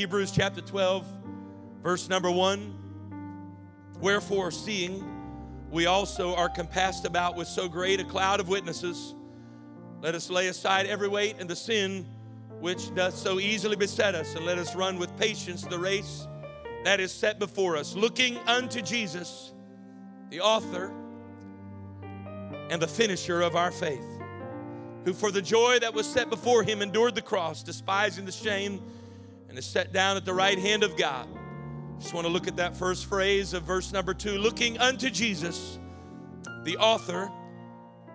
Hebrews chapter 12, verse number 1. Wherefore, seeing we also are compassed about with so great a cloud of witnesses, let us lay aside every weight and the sin which doth so easily beset us, and let us run with patience the race that is set before us, looking unto Jesus, the author and the finisher of our faith, who for the joy that was set before him endured the cross, despising the shame and is set down at the right hand of God. Just want to look at that first phrase of verse number two looking unto Jesus, the author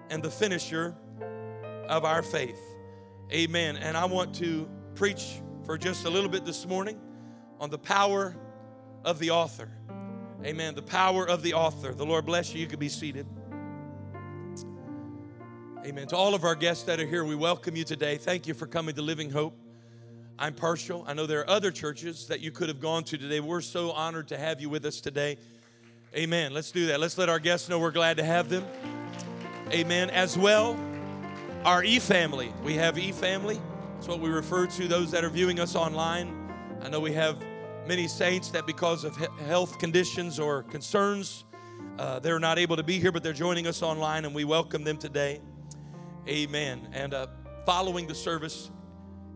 and the finisher of our faith. Amen. And I want to preach for just a little bit this morning on the power of the author. Amen. The power of the author. The Lord bless you. You can be seated. Amen. To all of our guests that are here, we welcome you today. Thank you for coming to Living Hope. I'm partial. I know there are other churches that you could have gone to today. We're so honored to have you with us today. Amen. Let's do that. Let's let our guests know we're glad to have them. Amen. As well, our e family. We have e family. That's what we refer to those that are viewing us online. I know we have many saints that, because of health conditions or concerns, uh, they're not able to be here, but they're joining us online, and we welcome them today. Amen. And uh, following the service,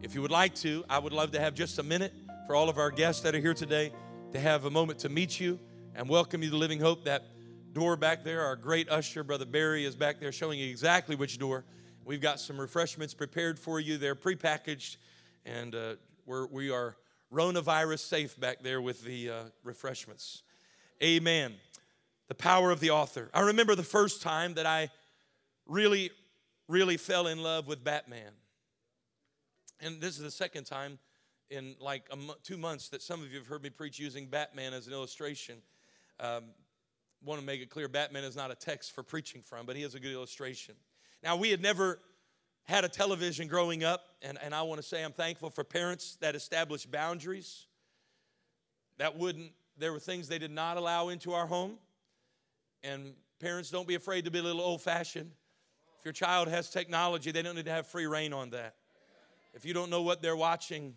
if you would like to, I would love to have just a minute for all of our guests that are here today to have a moment to meet you and welcome you to Living Hope. That door back there, our great usher, Brother Barry, is back there showing you exactly which door. We've got some refreshments prepared for you. They're prepackaged, and uh, we're, we are coronavirus safe back there with the uh, refreshments. Amen. The power of the author. I remember the first time that I really, really fell in love with Batman. And this is the second time in like two months that some of you have heard me preach using Batman as an illustration. Um, want to make it clear Batman is not a text for preaching from, but he is a good illustration. Now, we had never had a television growing up, and, and I want to say I'm thankful for parents that established boundaries. That wouldn't, there were things they did not allow into our home. And parents, don't be afraid to be a little old fashioned. If your child has technology, they don't need to have free reign on that. If you don't know what they're watching,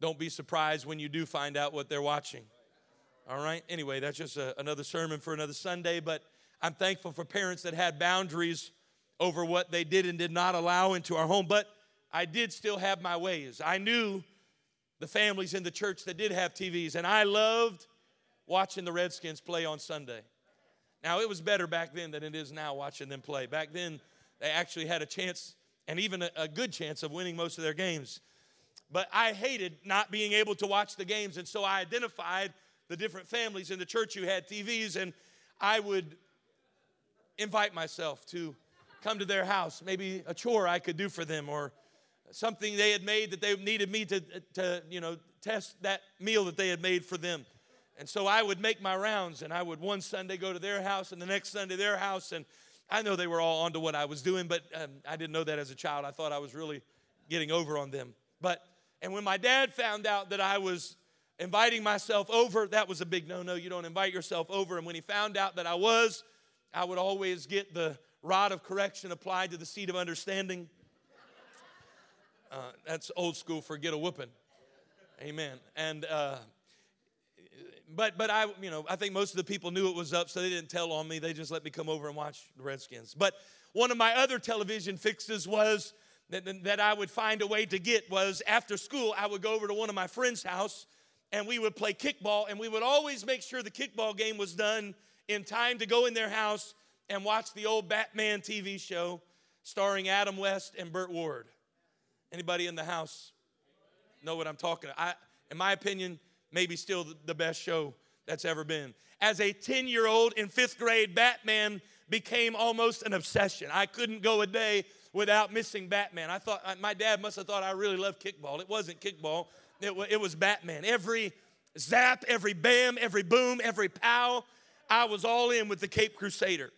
don't be surprised when you do find out what they're watching. All right? Anyway, that's just a, another sermon for another Sunday, but I'm thankful for parents that had boundaries over what they did and did not allow into our home. But I did still have my ways. I knew the families in the church that did have TVs, and I loved watching the Redskins play on Sunday. Now, it was better back then than it is now watching them play. Back then, they actually had a chance and even a, a good chance of winning most of their games. But I hated not being able to watch the games, and so I identified the different families in the church who had TVs, and I would invite myself to come to their house, maybe a chore I could do for them, or something they had made that they needed me to, to you know, test that meal that they had made for them. And so I would make my rounds, and I would one Sunday go to their house, and the next Sunday their house, and I know they were all onto what I was doing, but um, I didn't know that as a child. I thought I was really getting over on them. But, and when my dad found out that I was inviting myself over, that was a big no no. You don't invite yourself over. And when he found out that I was, I would always get the rod of correction applied to the seat of understanding. Uh, that's old school for get a whooping. Amen. And uh, but but I you know I think most of the people knew it was up, so they didn't tell on me. They just let me come over and watch the Redskins. But one of my other television fixes was that, that I would find a way to get was after school I would go over to one of my friends' house and we would play kickball and we would always make sure the kickball game was done in time to go in their house and watch the old Batman TV show starring Adam West and Burt Ward. Anybody in the house know what I'm talking about? I, in my opinion, maybe still the best show that's ever been. As a 10 year old in fifth grade, Batman became almost an obsession. I couldn't go a day without missing Batman. I thought my dad must have thought I really loved kickball. It wasn't kickball, it, it was Batman. Every zap, every bam, every boom, every pow, I was all in with the Cape Crusader.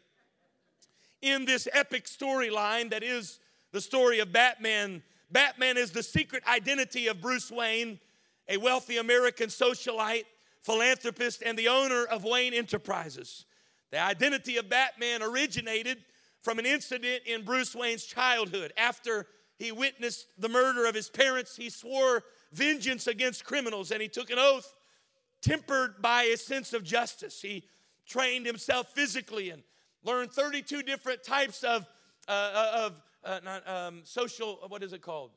In this epic storyline that is the story of Batman, Batman is the secret identity of Bruce Wayne, a wealthy American socialite, philanthropist, and the owner of Wayne Enterprises. The identity of Batman originated from an incident in Bruce Wayne's childhood. After he witnessed the murder of his parents, he swore vengeance against criminals and he took an oath tempered by a sense of justice. He trained himself physically and learned 32 different types of, uh, uh, of uh, not, um, social, what is it called?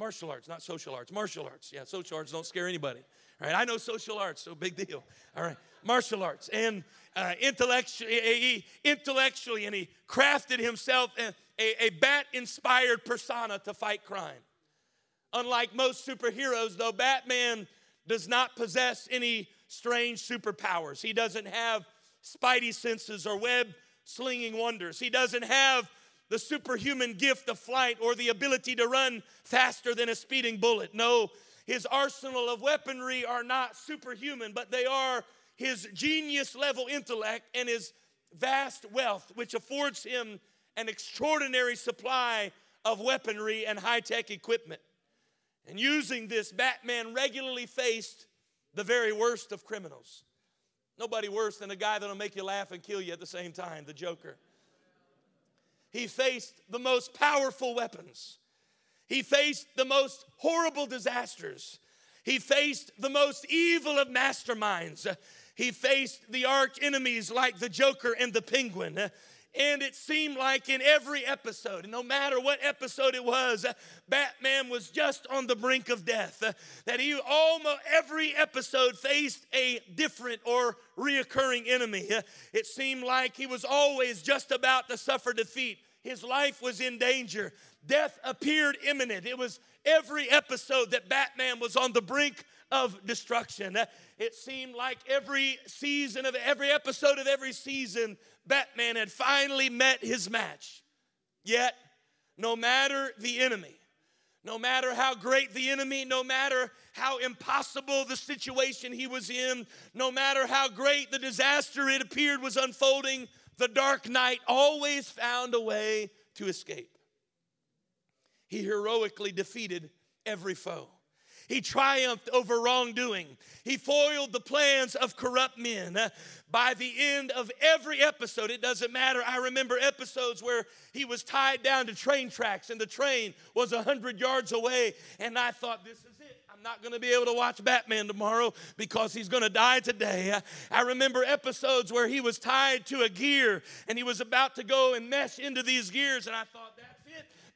Martial arts, not social arts. Martial arts. Yeah, social arts don't scare anybody. All right, I know social arts, so big deal. All right, martial arts. And uh, intellectually, intellectually, and he crafted himself a, a, a bat inspired persona to fight crime. Unlike most superheroes, though, Batman does not possess any strange superpowers. He doesn't have spidey senses or web slinging wonders. He doesn't have the superhuman gift of flight or the ability to run faster than a speeding bullet. No, his arsenal of weaponry are not superhuman, but they are his genius level intellect and his vast wealth, which affords him an extraordinary supply of weaponry and high tech equipment. And using this, Batman regularly faced the very worst of criminals. Nobody worse than a guy that'll make you laugh and kill you at the same time, the Joker. He faced the most powerful weapons. He faced the most horrible disasters. He faced the most evil of masterminds. He faced the arch enemies like the Joker and the Penguin. And it seemed like in every episode, no matter what episode it was, Batman was just on the brink of death. That he almost every episode faced a different or reoccurring enemy. It seemed like he was always just about to suffer defeat. His life was in danger. Death appeared imminent. It was every episode that Batman was on the brink of destruction. It seemed like every season of every episode of every season, Batman had finally met his match. Yet, no matter the enemy, no matter how great the enemy, no matter how impossible the situation he was in, no matter how great the disaster it appeared was unfolding, the Dark Knight always found a way to escape. He heroically defeated every foe. He triumphed over wrongdoing. He foiled the plans of corrupt men. By the end of every episode, it doesn't matter. I remember episodes where he was tied down to train tracks and the train was 100 yards away. And I thought, this is it. I'm not going to be able to watch Batman tomorrow because he's going to die today. I remember episodes where he was tied to a gear and he was about to go and mesh into these gears. And I thought, that's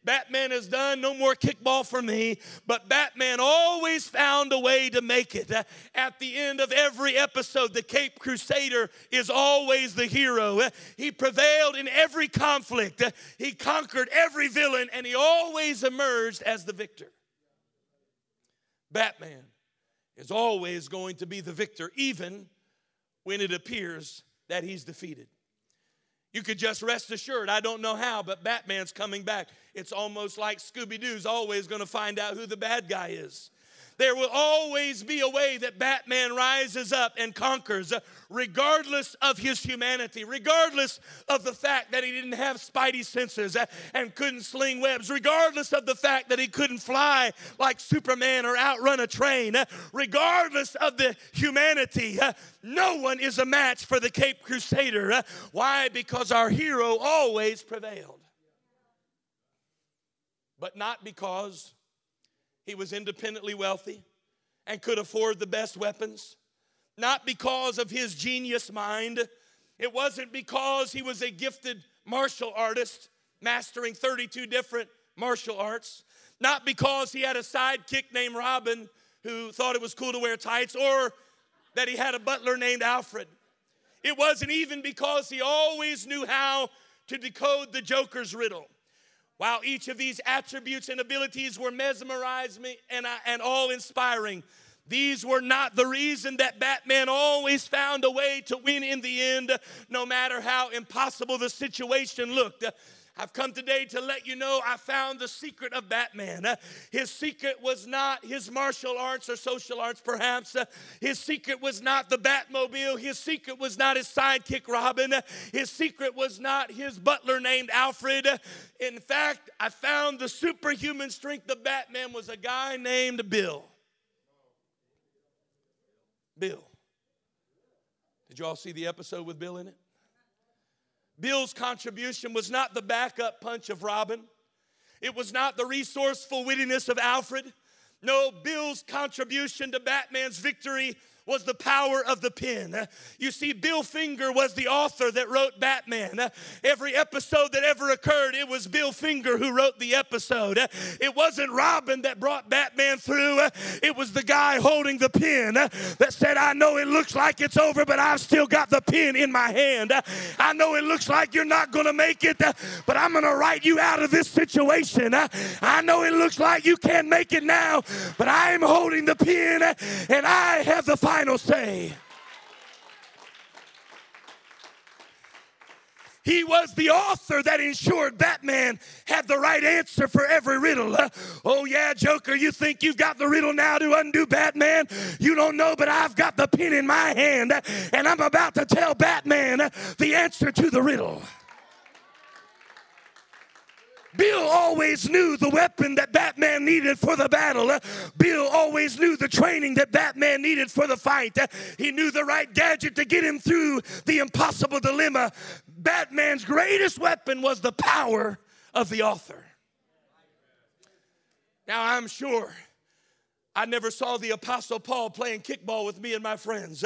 Batman is done, no more kickball for me. But Batman always found a way to make it. At the end of every episode, the Cape Crusader is always the hero. He prevailed in every conflict, he conquered every villain, and he always emerged as the victor. Batman is always going to be the victor, even when it appears that he's defeated. You could just rest assured, I don't know how, but Batman's coming back. It's almost like Scooby Doo's always going to find out who the bad guy is. There will always be a way that Batman rises up and conquers, uh, regardless of his humanity, regardless of the fact that he didn't have spidey senses uh, and couldn't sling webs, regardless of the fact that he couldn't fly like Superman or outrun a train, uh, regardless of the humanity. No one is a match for the Cape Crusader. Why? Because our hero always prevailed. But not because he was independently wealthy and could afford the best weapons, not because of his genius mind. It wasn't because he was a gifted martial artist, mastering 32 different martial arts, not because he had a sidekick named Robin who thought it was cool to wear tights, or that he had a butler named Alfred. It wasn't even because he always knew how to decode the Joker's riddle. While each of these attributes and abilities were mesmerizing and, uh, and all inspiring, These were not the reason that Batman always found a way to win in the end, no matter how impossible the situation looked. I've come today to let you know I found the secret of Batman. Uh, his secret was not his martial arts or social arts, perhaps. Uh, his secret was not the Batmobile. His secret was not his sidekick, Robin. Uh, his secret was not his butler named Alfred. In fact, I found the superhuman strength of Batman was a guy named Bill. Bill. Did you all see the episode with Bill in it? Bill's contribution was not the backup punch of Robin. It was not the resourceful wittiness of Alfred. No, Bill's contribution to Batman's victory was the power of the pen. You see, Bill Finger was the author that wrote Batman. Every episode that ever occurred, it was Bill Finger who wrote the episode. It wasn't Robin that brought Batman through, it was the guy holding the pen that said, I know it looks like it's over, but I've still got the pen in my hand. I know it looks like you're not going to make it, but I'm going to write you out of this situation. I know it looks like you can't make it now, but I'm holding the pen and I have the final say. He was the author that ensured Batman had the right answer for every riddle. Uh, oh, yeah, Joker, you think you've got the riddle now to undo Batman? You don't know, but I've got the pen in my hand, and I'm about to tell Batman the answer to the riddle. Bill always knew the weapon that Batman needed for the battle. Bill always knew the training that Batman needed for the fight. He knew the right gadget to get him through the impossible dilemma. Batman's greatest weapon was the power of the author. Now, I'm sure I never saw the Apostle Paul playing kickball with me and my friends.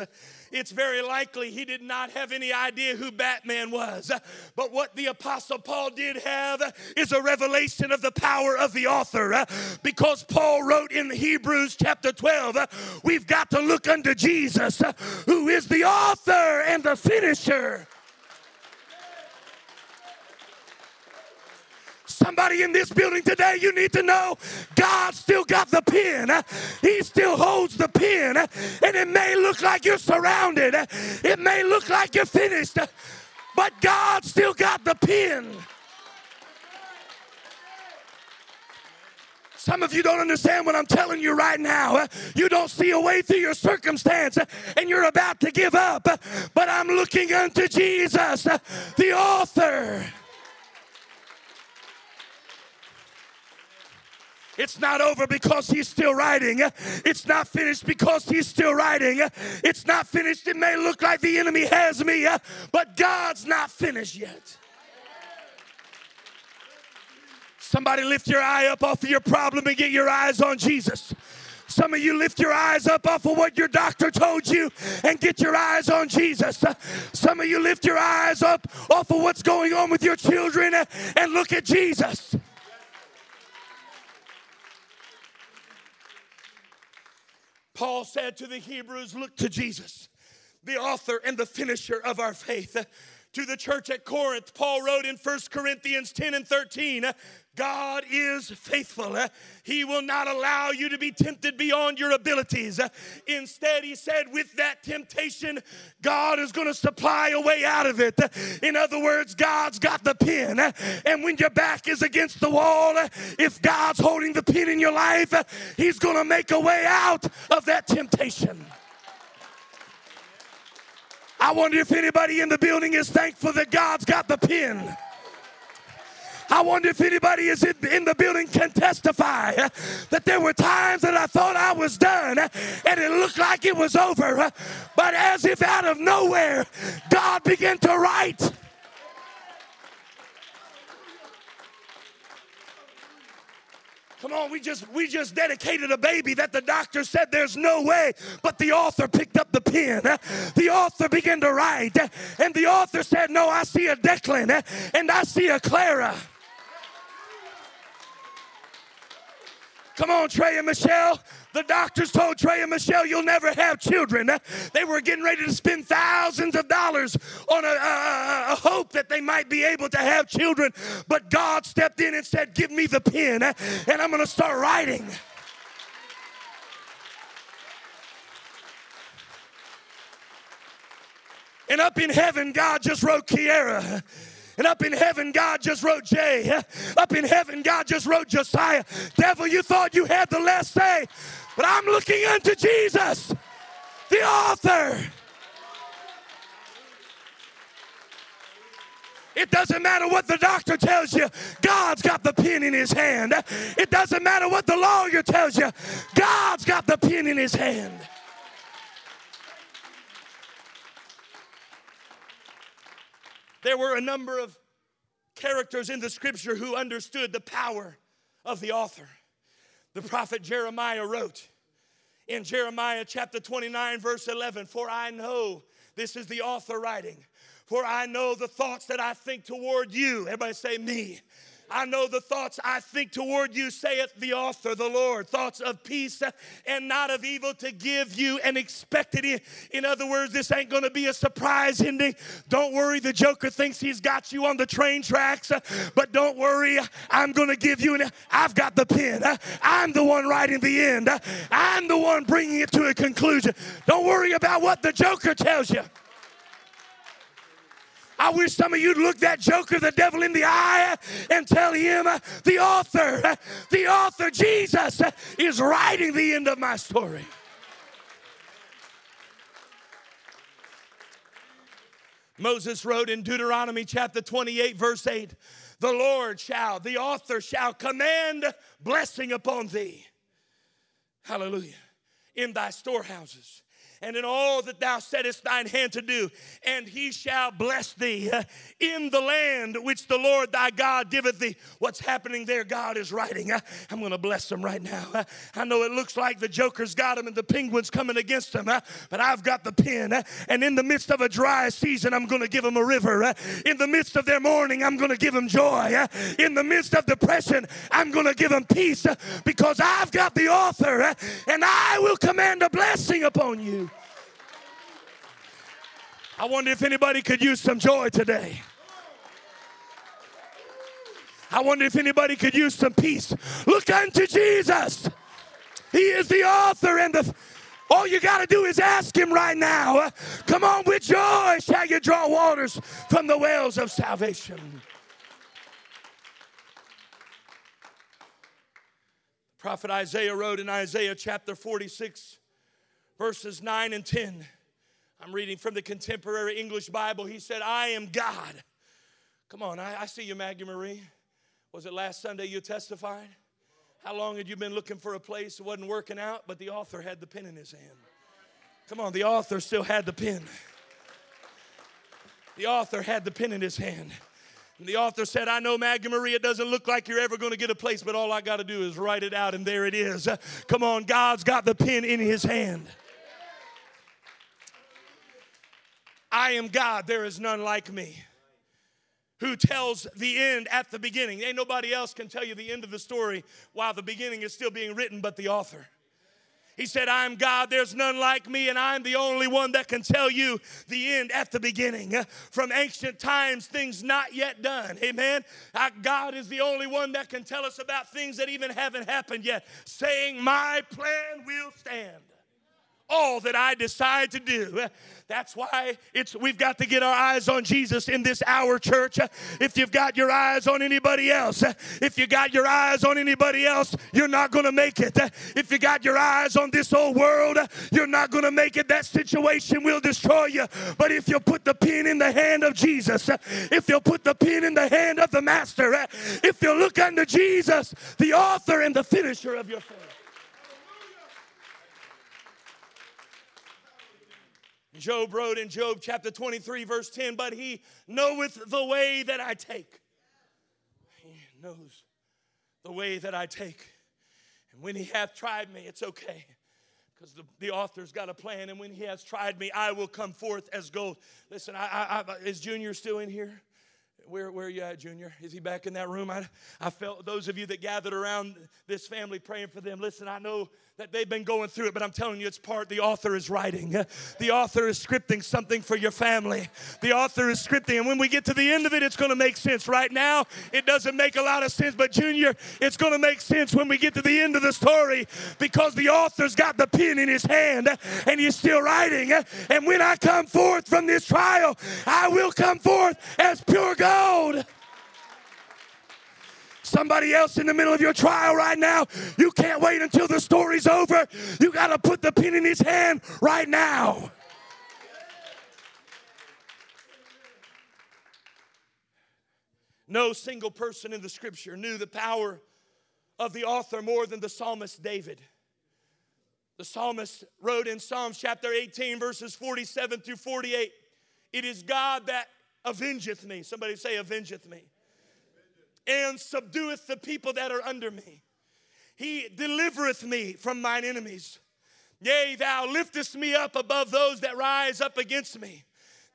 It's very likely he did not have any idea who Batman was. But what the Apostle Paul did have is a revelation of the power of the author. Because Paul wrote in Hebrews chapter 12, we've got to look unto Jesus, who is the author and the finisher Somebody in this building today, you need to know God still got the pen. He still holds the pen. And it may look like you're surrounded, it may look like you're finished, but God still got the pen. Some of you don't understand what I'm telling you right now. You don't see a way through your circumstance and you're about to give up. But I'm looking unto Jesus, the author It's not over because he's still writing. It's not finished because he's still writing. It's not finished. It may look like the enemy has me, but God's not finished yet. Somebody lift your eye up off of your problem and get your eyes on Jesus. Some of you lift your eyes up off of what your doctor told you and get your eyes on Jesus. Some of you lift your eyes up off of what's going on with your children and look at Jesus. Paul said to the Hebrews, Look to Jesus, the author and the finisher of our faith. To the church at Corinth, Paul wrote in 1 Corinthians 10 and 13, God is faithful. Uh, he will not allow you to be tempted beyond your abilities. Uh, instead, he said, with that temptation, God is going to supply a way out of it. Uh, in other words, God's got the pen. And when your back is against the wall, if God's holding the pen in your life, He's going to make a way out of that temptation. I wonder if anybody in the building is thankful that God's got the pen. I wonder if anybody is in, the building can testify that there were times that I thought I was done and it looked like it was over, but as if out of nowhere, God began to write. Come on, we just we just dedicated a baby that the doctor said there's no way, but the author picked up the pen. The author began to write, and the author said, "No, I see a Declan, and I see a Clara." Come on, Trey and Michelle. The doctors told Trey and Michelle, you'll never have children. They were getting ready to spend thousands of dollars on a, a, a hope that they might be able to have children. But God stepped in and said, Give me the pen, and I'm going to start writing. And up in heaven, God just wrote Kiera. And up in heaven, God just wrote Jay. Up in heaven, God just wrote Josiah. Devil, you thought you had the last say, but I'm looking unto Jesus, the author. It doesn't matter what the doctor tells you, God's got the pen in his hand. It doesn't matter what the lawyer tells you, God's got the pen in his hand. There were a number of characters in the scripture who understood the power of the author. The prophet Jeremiah wrote in Jeremiah chapter 29, verse 11 For I know, this is the author writing, for I know the thoughts that I think toward you. Everybody say, me I know the thoughts I think toward you, saith the author, the Lord, thoughts of peace and not of evil to give you an expected end. In other words, this ain't gonna be a surprise ending. Don't worry, the Joker thinks he's got you on the train tracks, but don't worry, I'm gonna give you an, I've got the pen. I'm the one writing the end. I'm the one bringing it to a conclusion. Don't worry about what the Joker tells you. I wish some of you'd look that joker, the devil, in the eye and tell him, the author, the author, Jesus, is writing the end of my story. Moses wrote in Deuteronomy chapter 28, verse 8, the Lord shall, the author shall command blessing upon thee. Hallelujah. In thy storehouses and in all that thou settest thine hand to do. And he shall bless thee uh, in the land which the Lord thy God giveth thee. What's happening there, God is writing. Uh, I'm going to bless them right now. Uh, I know it looks like the Joker's got him and the penguin's coming against him, but I've got the pen. And in the midst of a dry season, I'm going to give them a river. In the midst of their mourning, I'm going to give them joy. In the midst of depression, I'm going to give them peace because I've got the author and I will command a blessing upon you. I wonder if anybody could use some joy today. I wonder if anybody could use some peace. Look unto Jesus. He is the author and the. All you got to do is ask Him right now. Come on, with joy shall you draw waters from the wells of salvation. Prophet Isaiah wrote in Isaiah chapter 46, verses 9 and 10. I'm reading from the contemporary English Bible. He said, I am God. Come on, I, I see you, Maggie Marie. Was it last Sunday you testified? How long had you been looking for a place that wasn't working out, but the author had the pen in his hand? Come on, the author still had the pen. The author had the pen in his hand. And the author said, I know, Maggie Marie, it doesn't look like you're ever going to get a place, but all I got to do is write it out, and there it is. Come on, God's got the pen in his hand. I am God, there is none like me. Who tells the end at the beginning? Ain't nobody else can tell you the end of the story while the beginning is still being written but the author. He said, I'm God, there's none like me, and I'm the only one that can tell you the end at the beginning. From ancient times, things not yet done. Amen. God is the only one that can tell us about things that even haven't happened yet, saying, My plan will stand all that I decide to do. That's why it's we've got to get our eyes on Jesus in this hour, church. If you've got your eyes on anybody else, if you got your eyes on anybody else, you're not going to make it. If you got your eyes on this old world, you're not going to make it. That situation will destroy you. But if you put the pen in the hand of Jesus, if you put the pen in the hand of the Master, if you look unto Jesus, the author and the finisher of your faith. Job wrote in Job chapter 23, verse 10, but he knoweth the way that I take. He knows the way that I take. And when he hath tried me, it's okay. Because the, the author's got a plan, and when he has tried me, I will come forth as gold. Listen, I, I, I, is Junior still in here? Where, where are you at, Junior? Is he back in that room? I, I felt those of you that gathered around this family praying for them. Listen, I know that they've been going through it, but I'm telling you, it's part the author is writing. The author is scripting something for your family. The author is scripting, and when we get to the end of it, it's going to make sense. Right now, it doesn't make a lot of sense, but Junior, it's going to make sense when we get to the end of the story because the author's got the pen in his hand and he's still writing. And when I come forth from this trial, I will come forth as pure gold. Somebody else in the middle of your trial right now, you can't wait until the story's over. You got to put the pen in his hand right now. No single person in the scripture knew the power of the author more than the psalmist David. The psalmist wrote in Psalms chapter 18, verses 47 through 48 It is God that avengeth me. Somebody say, avengeth me and subdueth the people that are under me. He delivereth me from mine enemies. Yea, thou liftest me up above those that rise up against me.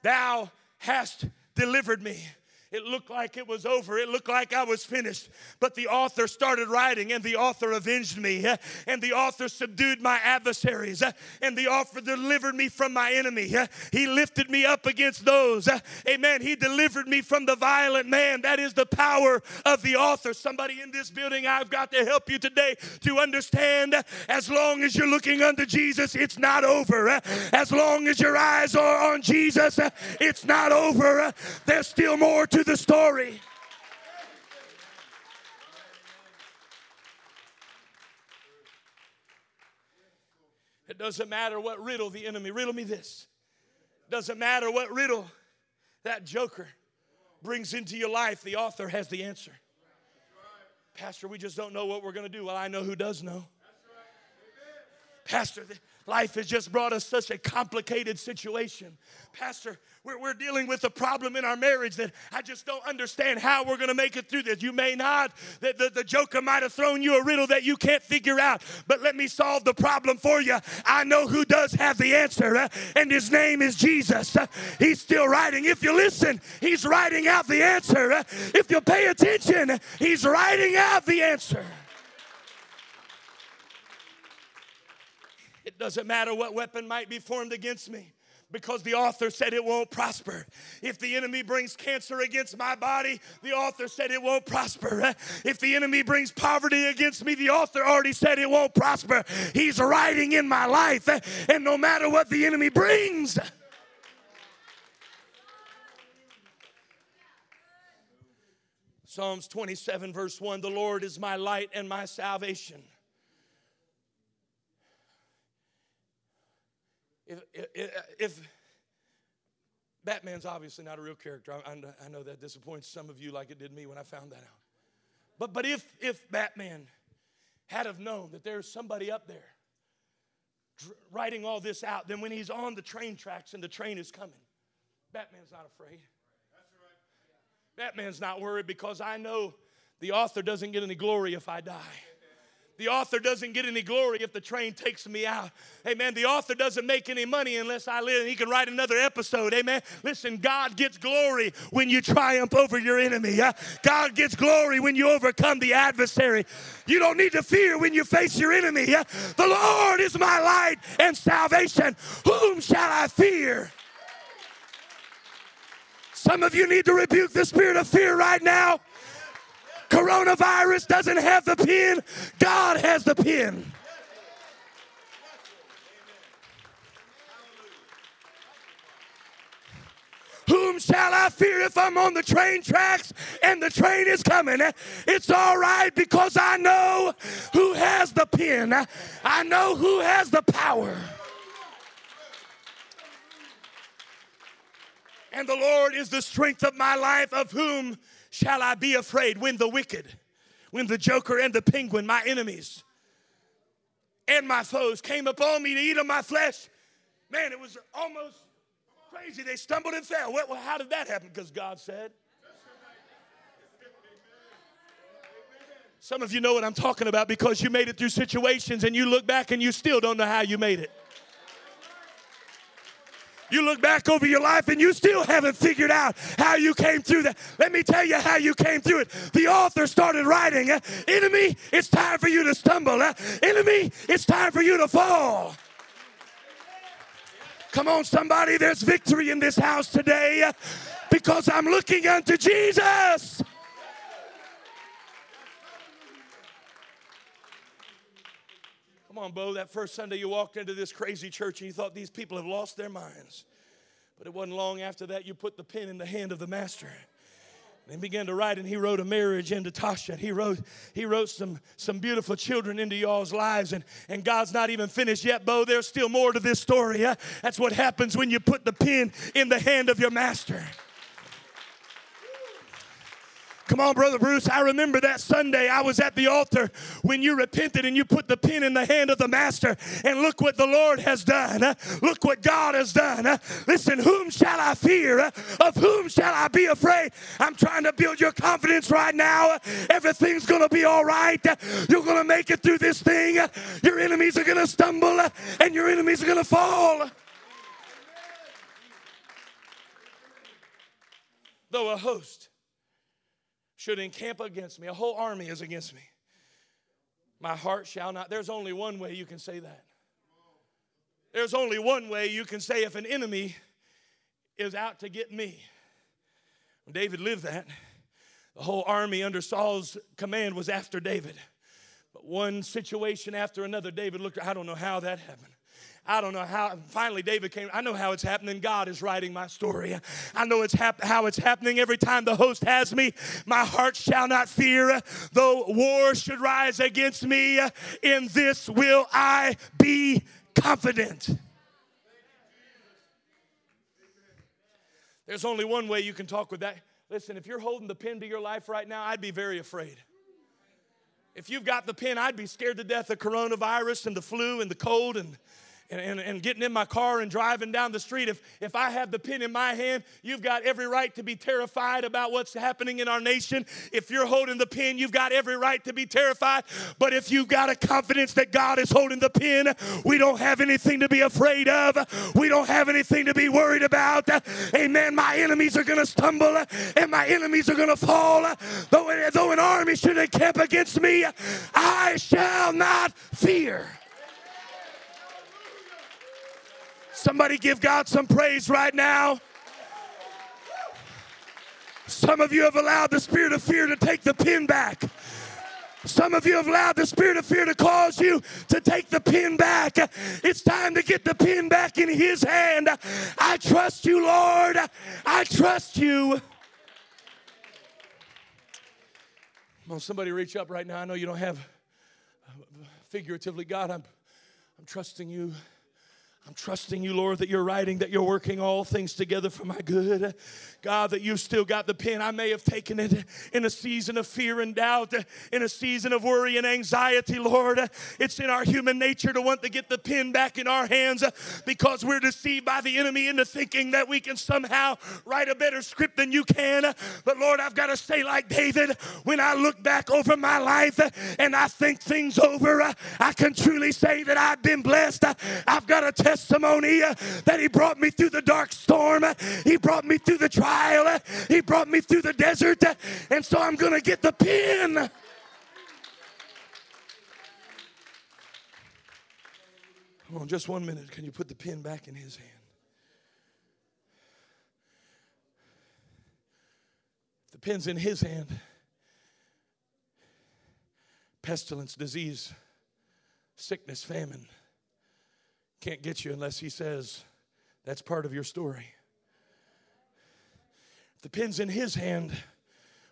Thou hast delivered me. It looked like it was over. It looked like I was finished. But the author started writing, and the author avenged me, and the author subdued my adversaries, and the author delivered me from my enemy. He lifted me up against those. Amen. He delivered me from the violent man. That is the power of the author. Somebody in this building, I've got to help you today to understand as long as you're looking unto Jesus, it's not over. As long as your eyes are on Jesus, it's not over. There's still more to the story. It doesn't matter what riddle the enemy, riddle me this. Doesn't matter what riddle that joker brings into your life, the author has the answer. Pastor, we just don't know what we're going to do. Well, I know who does know. Pastor, life has just brought us such a complicated situation. Pastor, we're, we're dealing with a problem in our marriage that I just don't understand how we're going to make it through this. You may not, the, the, the joker might have thrown you a riddle that you can't figure out, but let me solve the problem for you. I know who does have the answer, uh, and his name is Jesus. Uh, he's still writing. If you listen, he's writing out the answer. Uh, if you pay attention, he's writing out the answer. It doesn't matter what weapon might be formed against me because the author said it won't prosper. If the enemy brings cancer against my body, the author said it won't prosper. If the enemy brings poverty against me, the author already said it won't prosper. He's writing in my life, and no matter what the enemy brings, Psalms 27, verse 1 The Lord is my light and my salvation. If, if, Batman's obviously not a real character, I, I, know that disappoints some of you like it did me when I found that out. But, but if, if Batman had have known that there's somebody up there writing all this out, then when he's on the train tracks and the train is coming, Batman's not afraid. Batman's not worried because I know the author doesn't get any glory if I die. The author doesn't get any glory if the train takes me out. Amen. The author doesn't make any money unless I live. And he can write another episode. Amen. Listen, God gets glory when you triumph over your enemy. God gets glory when you overcome the adversary. You don't need to fear when you face your enemy. The Lord is my light and salvation. Whom shall I fear? Some of you need to rebuke the spirit of fear right now. Coronavirus doesn't have the pen, God has the pen. Whom shall I fear if I'm on the train tracks and the train is coming? It's all right because I know who has the pen. I know who has the power. And the Lord is the strength of my life, of whom shall I be afraid when the wicked, when the joker and the penguin, my enemies, and my foes came upon me to eat of my flesh? Man, it was almost crazy. They stumbled and fell. Well, how did that happen? Because God said. Some of you know what I'm talking about because you made it through situations and you look back and you still don't know how you made it. You look back over your life and you still haven't figured out how you came through that. Let me tell you how you came through it. The author started writing, eh, Enemy, it's time for you to stumble. Eh. Enemy, it's time for you to fall. Come on, somebody, there's victory in this house today eh, because I'm looking unto Jesus. Come on, Bo, that first Sunday you walked into this crazy church and you thought these people have lost their minds. But it wasn't long after that you put the pen in the hand of the master. And he began to write, and he wrote a marriage into Tasha. He wrote, he wrote some, some beautiful children into y'all's lives, and, and God's not even finished yet, Bo. There's still more to this story. Huh? That's what happens when you put the pen in the hand of your master. Come on, Brother Bruce. I remember that Sunday I was at the altar when you repented and you put the pen in the hand of the Master. And look what the Lord has done. Look what God has done. Listen, whom shall I fear? Of whom shall I be afraid? I'm trying to build your confidence right now. Everything's going to be all right. You're going to make it through this thing. Your enemies are going to stumble and your enemies are going to fall. Though a host should encamp against me. A whole army is against me. My heart shall not. There's only one way you can say that. There's only one way you can say if an enemy is out to get me. When David lived that, the whole army under Saul's command was after David. But one situation after another, David looked, I don't know how that happened. I don't know how. Finally, David came. I know how it's happening. God is writing my story. I know it's hap- how it's happening every time the host has me. My heart shall not fear, though war should rise against me. In this will I be confident. There's only one way you can talk with that. Listen, if you're holding the pen to your life right now, I'd be very afraid. If you've got the pen, I'd be scared to death of coronavirus and the flu and the cold and and, and, and, getting in my car and driving down the street, if, if I have the pen in my hand, you've got every right to be terrified about what's happening in our nation. If you're holding the pen, you've got every right to be terrified. But if you've got a confidence that God is holding the pen, we don't have anything to be afraid of. We don't have anything to be worried about. Amen. My enemies are going to stumble and my enemies are going to fall. Though, though an army should encamp against me, I shall not fear. Somebody give God some praise right now. Some of you have allowed the spirit of fear to take the pin back. Some of you have allowed the spirit of fear to cause you to take the pin back. It's time to get the pin back in His hand. I trust you, Lord. I trust you. Come on, somebody reach up right now. I know you don't have figuratively, God, I'm, I'm trusting you. I'm trusting you, Lord, that you're writing, that you're working all things together for my good. God, that you've still got the pen. I may have taken it in a season of fear and doubt, in a season of worry and anxiety, Lord. It's in our human nature to want to get the pen back in our hands because we're deceived by the enemy into thinking that we can somehow write a better script than you can. But Lord, I've got to say, like David, when I look back over my life and I think things over, I can truly say that I've been blessed. I've got to tell testimony uh, that He brought me through the dark storm, uh, He brought me through the trial, uh, He brought me through the desert, uh, and so I'm going to get the pin. Hold on, just one minute. Can you put the pin back in his hand? The pin's in his hand, pestilence, disease, sickness, famine can't get you unless he says that's part of your story. If the pen's in his hand,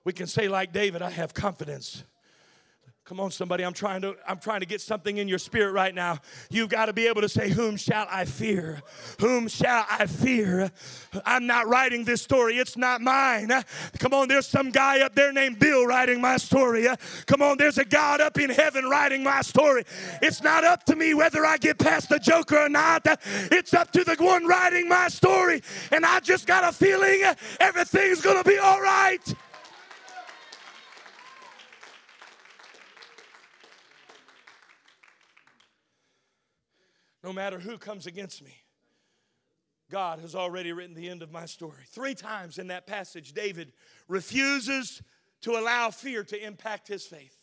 we can say, like David, I have confidence Come on, somebody. I'm trying to I'm trying to get something in your spirit right now. You've got to be able to say, Whom shall I fear? Whom shall I fear? I'm not writing this story, it's not mine. Come on, there's some guy up there named Bill writing my story. Come on, there's a God up in heaven writing my story. It's not up to me whether I get past the joker or not. It's up to the one writing my story. And I just got a feeling everything's gonna be all right. No matter who comes against me. God has already written the end of my story. Three times in that passage, David refuses to allow fear to impact his faith.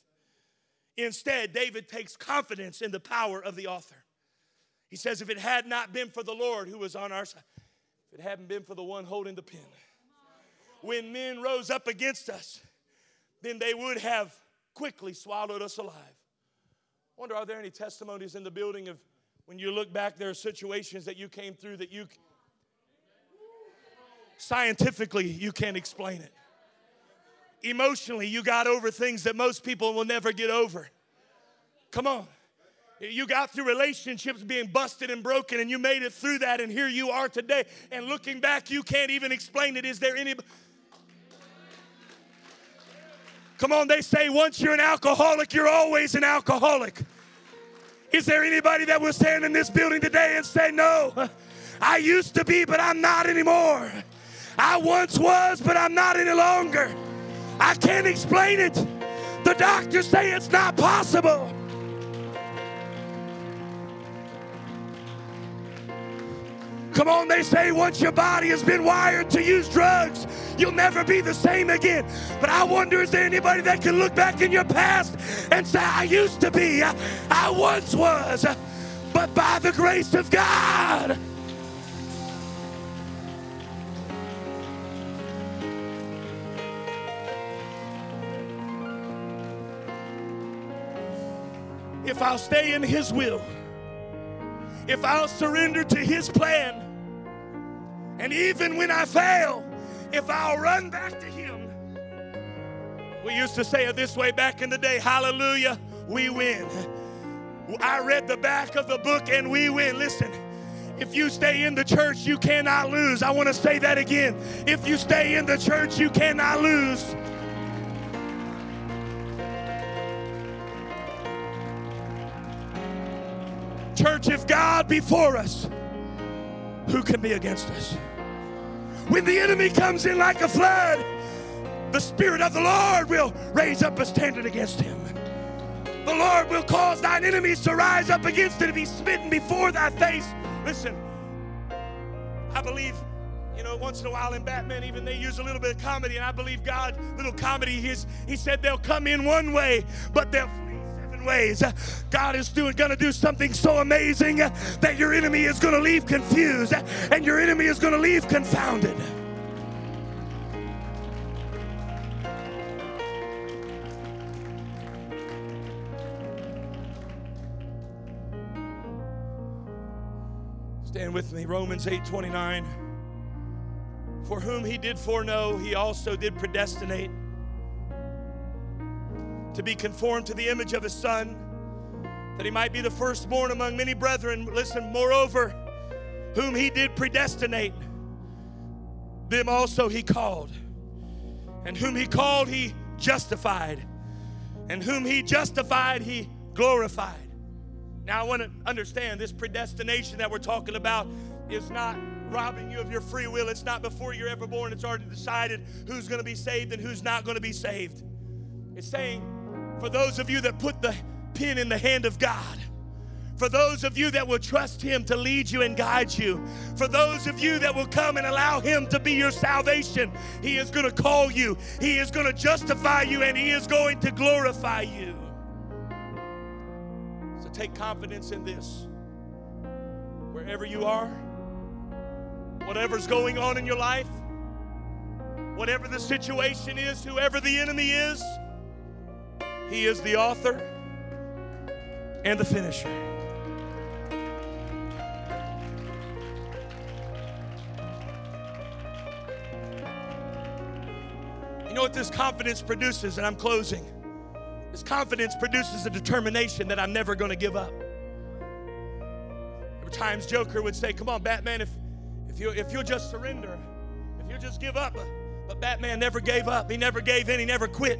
Instead, David takes confidence in the power of the author. He says, If it had not been for the Lord who was on our side, if it hadn't been for the one holding the pen, when men rose up against us, then they would have quickly swallowed us alive. I wonder, are there any testimonies in the building of when you look back, there are situations that you came through that you scientifically you can't explain it. Emotionally, you got over things that most people will never get over. Come on. You got through relationships being busted and broken, and you made it through that, and here you are today. And looking back, you can't even explain it. Is there any. Come on, they say once you're an alcoholic, you're always an alcoholic. Is there anybody that will stand in this building today and say, No, I used to be, but I'm not anymore? I once was, but I'm not any longer. I can't explain it. The doctors say it's not possible. Come on, they say once your body has been wired to use drugs, you'll never be the same again. But I wonder is there anybody that can look back in your past and say, I used to be, I, I once was, but by the grace of God. If I'll stay in His will, if I'll surrender to His plan, and even when I fail, if I'll run back to Him, we used to say it this way back in the day hallelujah, we win. I read the back of the book and we win. Listen, if you stay in the church, you cannot lose. I want to say that again. If you stay in the church, you cannot lose. Church, if God be for us, who can be against us? When the enemy comes in like a flood, the Spirit of the Lord will raise up a standard against him. The Lord will cause thine enemies to rise up against thee to be smitten before thy face. Listen, I believe, you know, once in a while in Batman, even they use a little bit of comedy, and I believe God, little comedy, his, he said they'll come in one way, but they'll ways. God is doing going to do something so amazing that your enemy is going to leave confused and your enemy is going to leave confounded. Stand with me, Romans 8 29. For whom he did foreknow, he also did predestinate to be conformed to the image of his son, that he might be the firstborn among many brethren. Listen, moreover, whom he did predestinate, them also he called. And whom he called, he justified. And whom he justified, he glorified. Now, I want to understand this predestination that we're talking about is not robbing you of your free will. It's not before you're ever born, it's already decided who's going to be saved and who's not going to be saved. It's saying for those of you that put the pen in the hand of God. For those of you that will trust Him to lead you and guide you. For those of you that will come and allow Him to be your salvation, He is going to call you, He is going to justify you, and He is going to glorify you. So take confidence in this. Wherever you are, whatever's going on in your life, whatever the situation is, whoever the enemy is, he is the author and the finisher. You know what this confidence produces, and I'm closing. This confidence produces a determination that I'm never going to give up. Were times Joker would say, Come on, Batman, if, if, you, if you'll just surrender, if you'll just give up. But Batman never gave up. He never gave in. He never quit.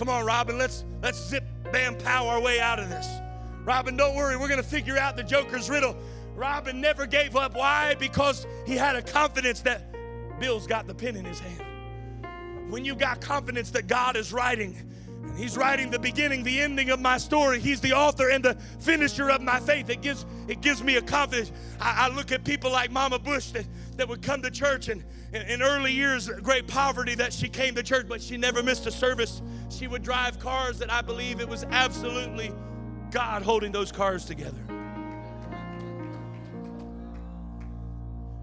Come on, Robin, let's let's zip bam pow our way out of this. Robin, don't worry, we're gonna figure out the Joker's riddle. Robin never gave up. Why? Because he had a confidence that Bill's got the pen in his hand. When you got confidence that God is writing, and He's writing the beginning, the ending of my story. He's the author and the finisher of my faith. It gives it gives me a confidence. I, I look at people like Mama Bush that that would come to church and in early years, great poverty that she came to church, but she never missed a service. She would drive cars that I believe it was absolutely God holding those cars together.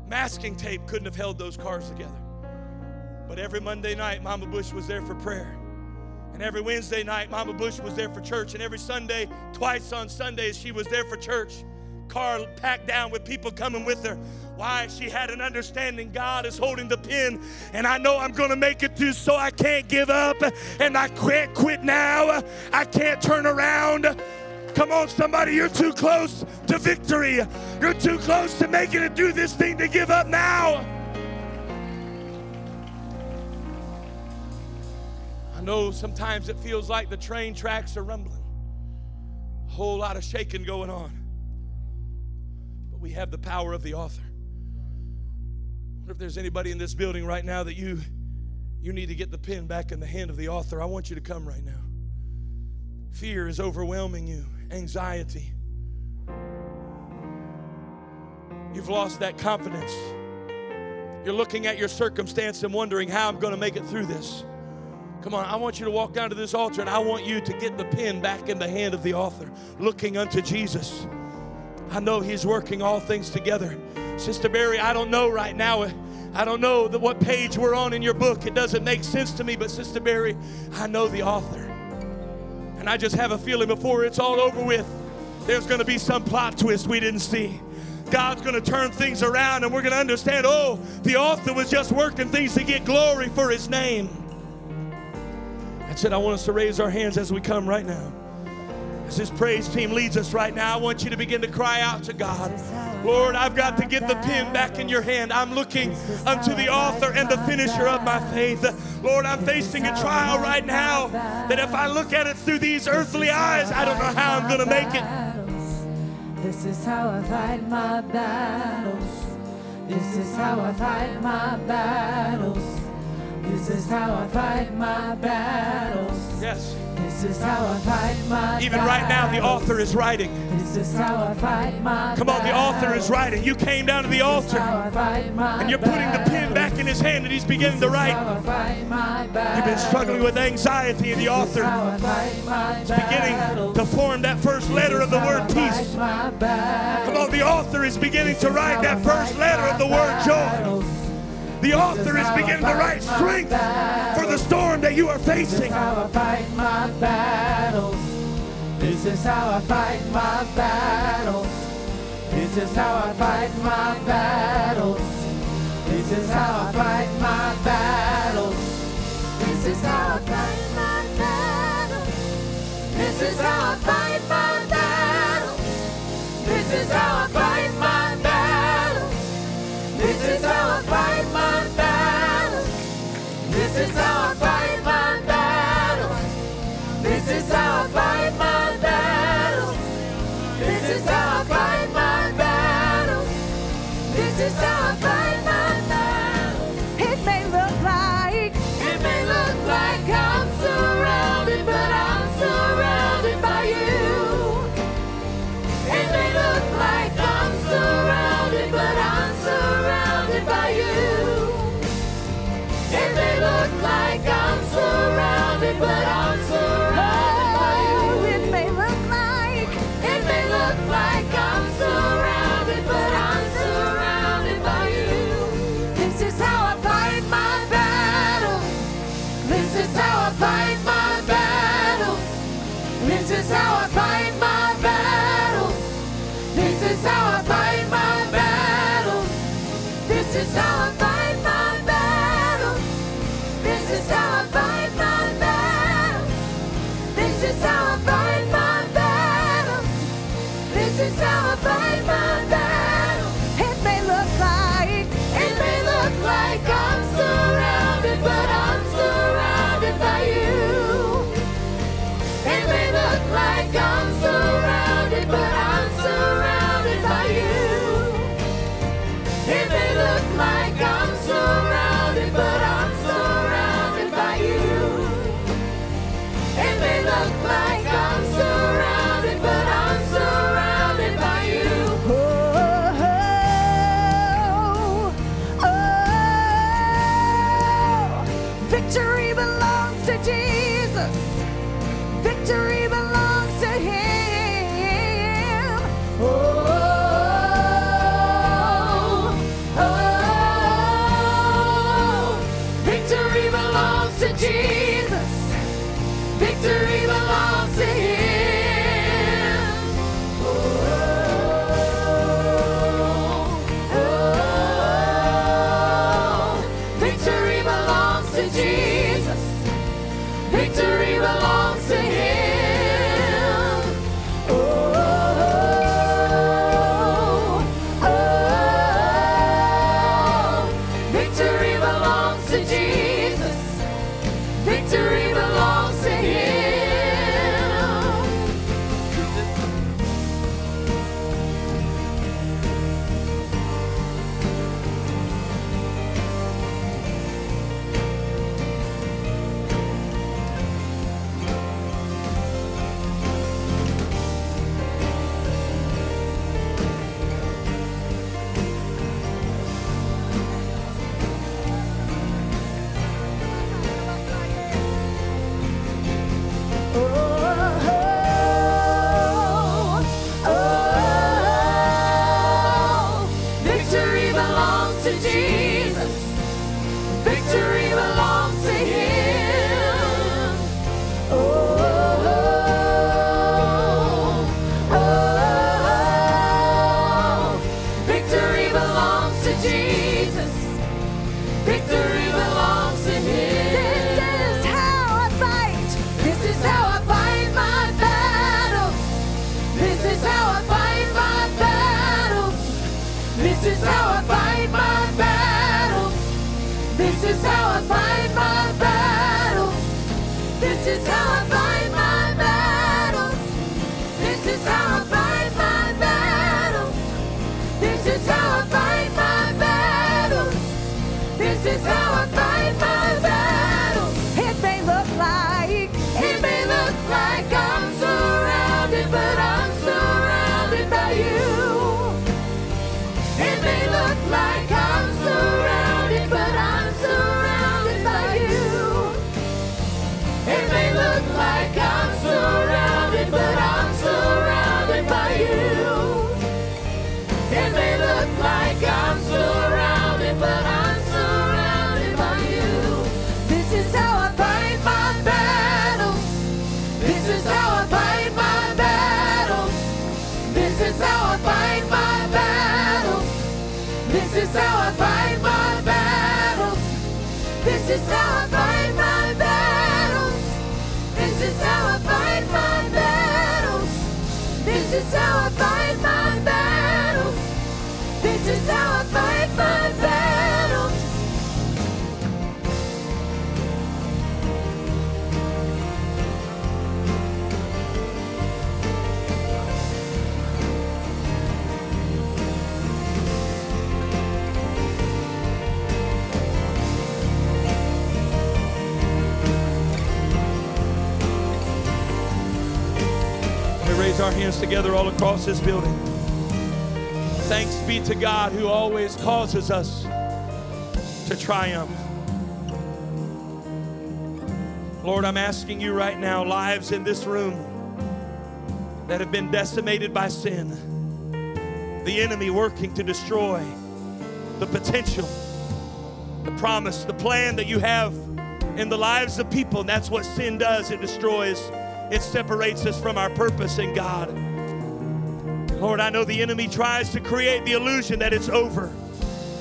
Masking tape couldn't have held those cars together. But every Monday night, Mama Bush was there for prayer. And every Wednesday night, Mama Bush was there for church. And every Sunday, twice on Sundays, she was there for church. Car packed down with people coming with her. Why? She had an understanding God is holding the pen, and I know I'm going to make it through, so I can't give up, and I can't quit now. I can't turn around. Come on, somebody, you're too close to victory. You're too close to making it through this thing to give up now. I know sometimes it feels like the train tracks are rumbling, a whole lot of shaking going on. But we have the power of the author. Wonder if there's anybody in this building right now that you you need to get the pen back in the hand of the author. I want you to come right now. Fear is overwhelming you anxiety. You've lost that confidence. You're looking at your circumstance and wondering how I'm going to make it through this. Come on, I want you to walk down to this altar and I want you to get the pen back in the hand of the author, looking unto Jesus. I know He's working all things together. Sister Barry, I don't know right now. I don't know that what page we're on in your book. It doesn't make sense to me, but Sister Barry, I know the author. And I just have a feeling before it's all over with, there's going to be some plot twist we didn't see. God's going to turn things around and we're going to understand oh, the author was just working things to get glory for his name. That's it. I want us to raise our hands as we come right now. As this praise team leads us right now, I want you to begin to cry out to God. Lord, I've got to get the pen back in your hand. I'm looking unto the author and the finisher of my faith. Lord, I'm facing a trial right now that if I look at it through these earthly eyes, I don't know how I'm going to make it. This is how I fight my battles. This is how I fight my battles. This is how I fight my battles. Yes. This is how I fight my Even right now, the author is writing. This is how I fight my Come on, the author is writing. You came down to the altar and you're putting the pen back in his hand and he's beginning to write. You've been struggling with anxiety, and the author is beginning to form that first letter of the word peace. Come on, the author is beginning to write that first letter of the word joy. The author is beginning to write strength for the storm that you are facing. This is how I fight my battles. This is how I fight my battles. This is how I fight my battles. This is how I fight my battles. This is how I fight my battles. This is how I fight my battles. This is how I fight my battles. This is how I fight this battles. Hands together all across this building. Thanks be to God who always causes us to triumph. Lord, I'm asking you right now, lives in this room that have been decimated by sin, the enemy working to destroy the potential, the promise, the plan that you have in the lives of people. And that's what sin does it destroys, it separates us from our purpose in God. Lord, I know the enemy tries to create the illusion that it's over.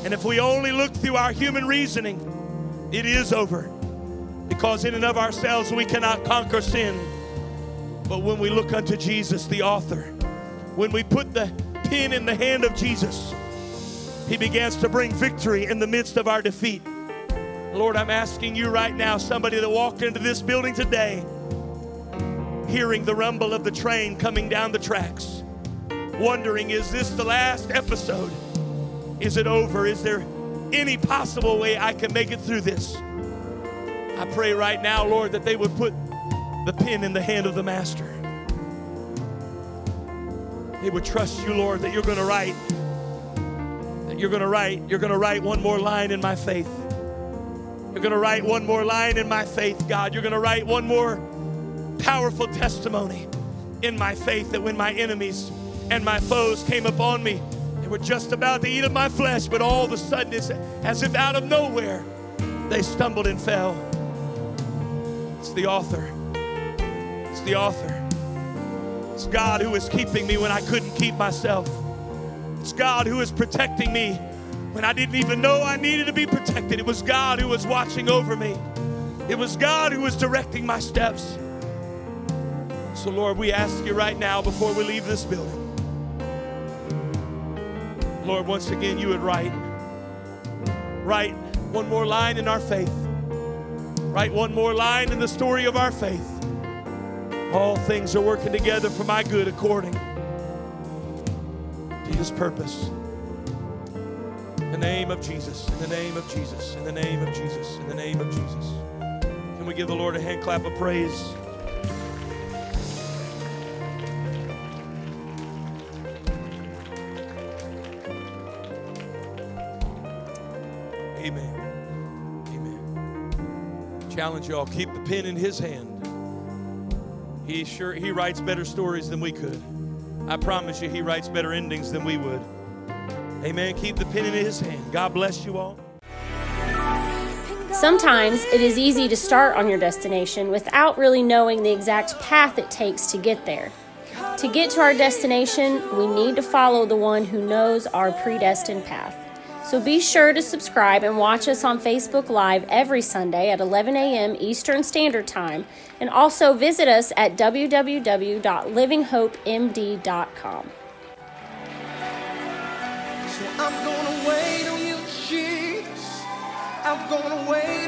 And if we only look through our human reasoning, it is over. Because in and of ourselves we cannot conquer sin. But when we look unto Jesus, the author, when we put the pin in the hand of Jesus, he begins to bring victory in the midst of our defeat. Lord, I'm asking you right now, somebody that walked into this building today, hearing the rumble of the train coming down the tracks, wondering, is this the last episode? Is it over? Is there any possible way I can make it through this? I pray right now, Lord, that they would put the pen in the hand of the Master. They would trust you, Lord, that you're going to write, that you're going to write, you're going to write one more line in my faith. You're going to write one more line in my faith, God. You're going to write one more powerful testimony in my faith that when my enemies and my foes came upon me, they were just about to eat of my flesh, but all of a sudden, it's as if out of nowhere, they stumbled and fell. It's the author. It's the author. It's God who is keeping me when I couldn't keep myself. It's God who is protecting me when I didn't even know I needed to be protected. It was God who was watching over me. It was God who was directing my steps. So, Lord, we ask you right now before we leave this building, Lord, once again, you would write, write one more line in our faith, write one more line in the story of our faith. All things are working together for my good according to his purpose. In the name of Jesus, in the name of Jesus, in the name of Jesus, in the name of Jesus. Can we give the Lord a hand clap of praise? Challenge y'all, keep the pen in his hand. He sure he writes better stories than we could. I promise you he writes better endings than we would. Amen. Keep the pen in his hand. God bless you all. Sometimes it is easy to start on your destination without really knowing the exact path it takes to get there. To get to our destination, we need to follow the one who knows our predestined path. So be sure to subscribe and watch us on Facebook Live every Sunday at 11 a.m. Eastern Standard Time, and also visit us at www.livinghopemd.com. So I'm gonna wait on you, Jesus. I'm gonna wait.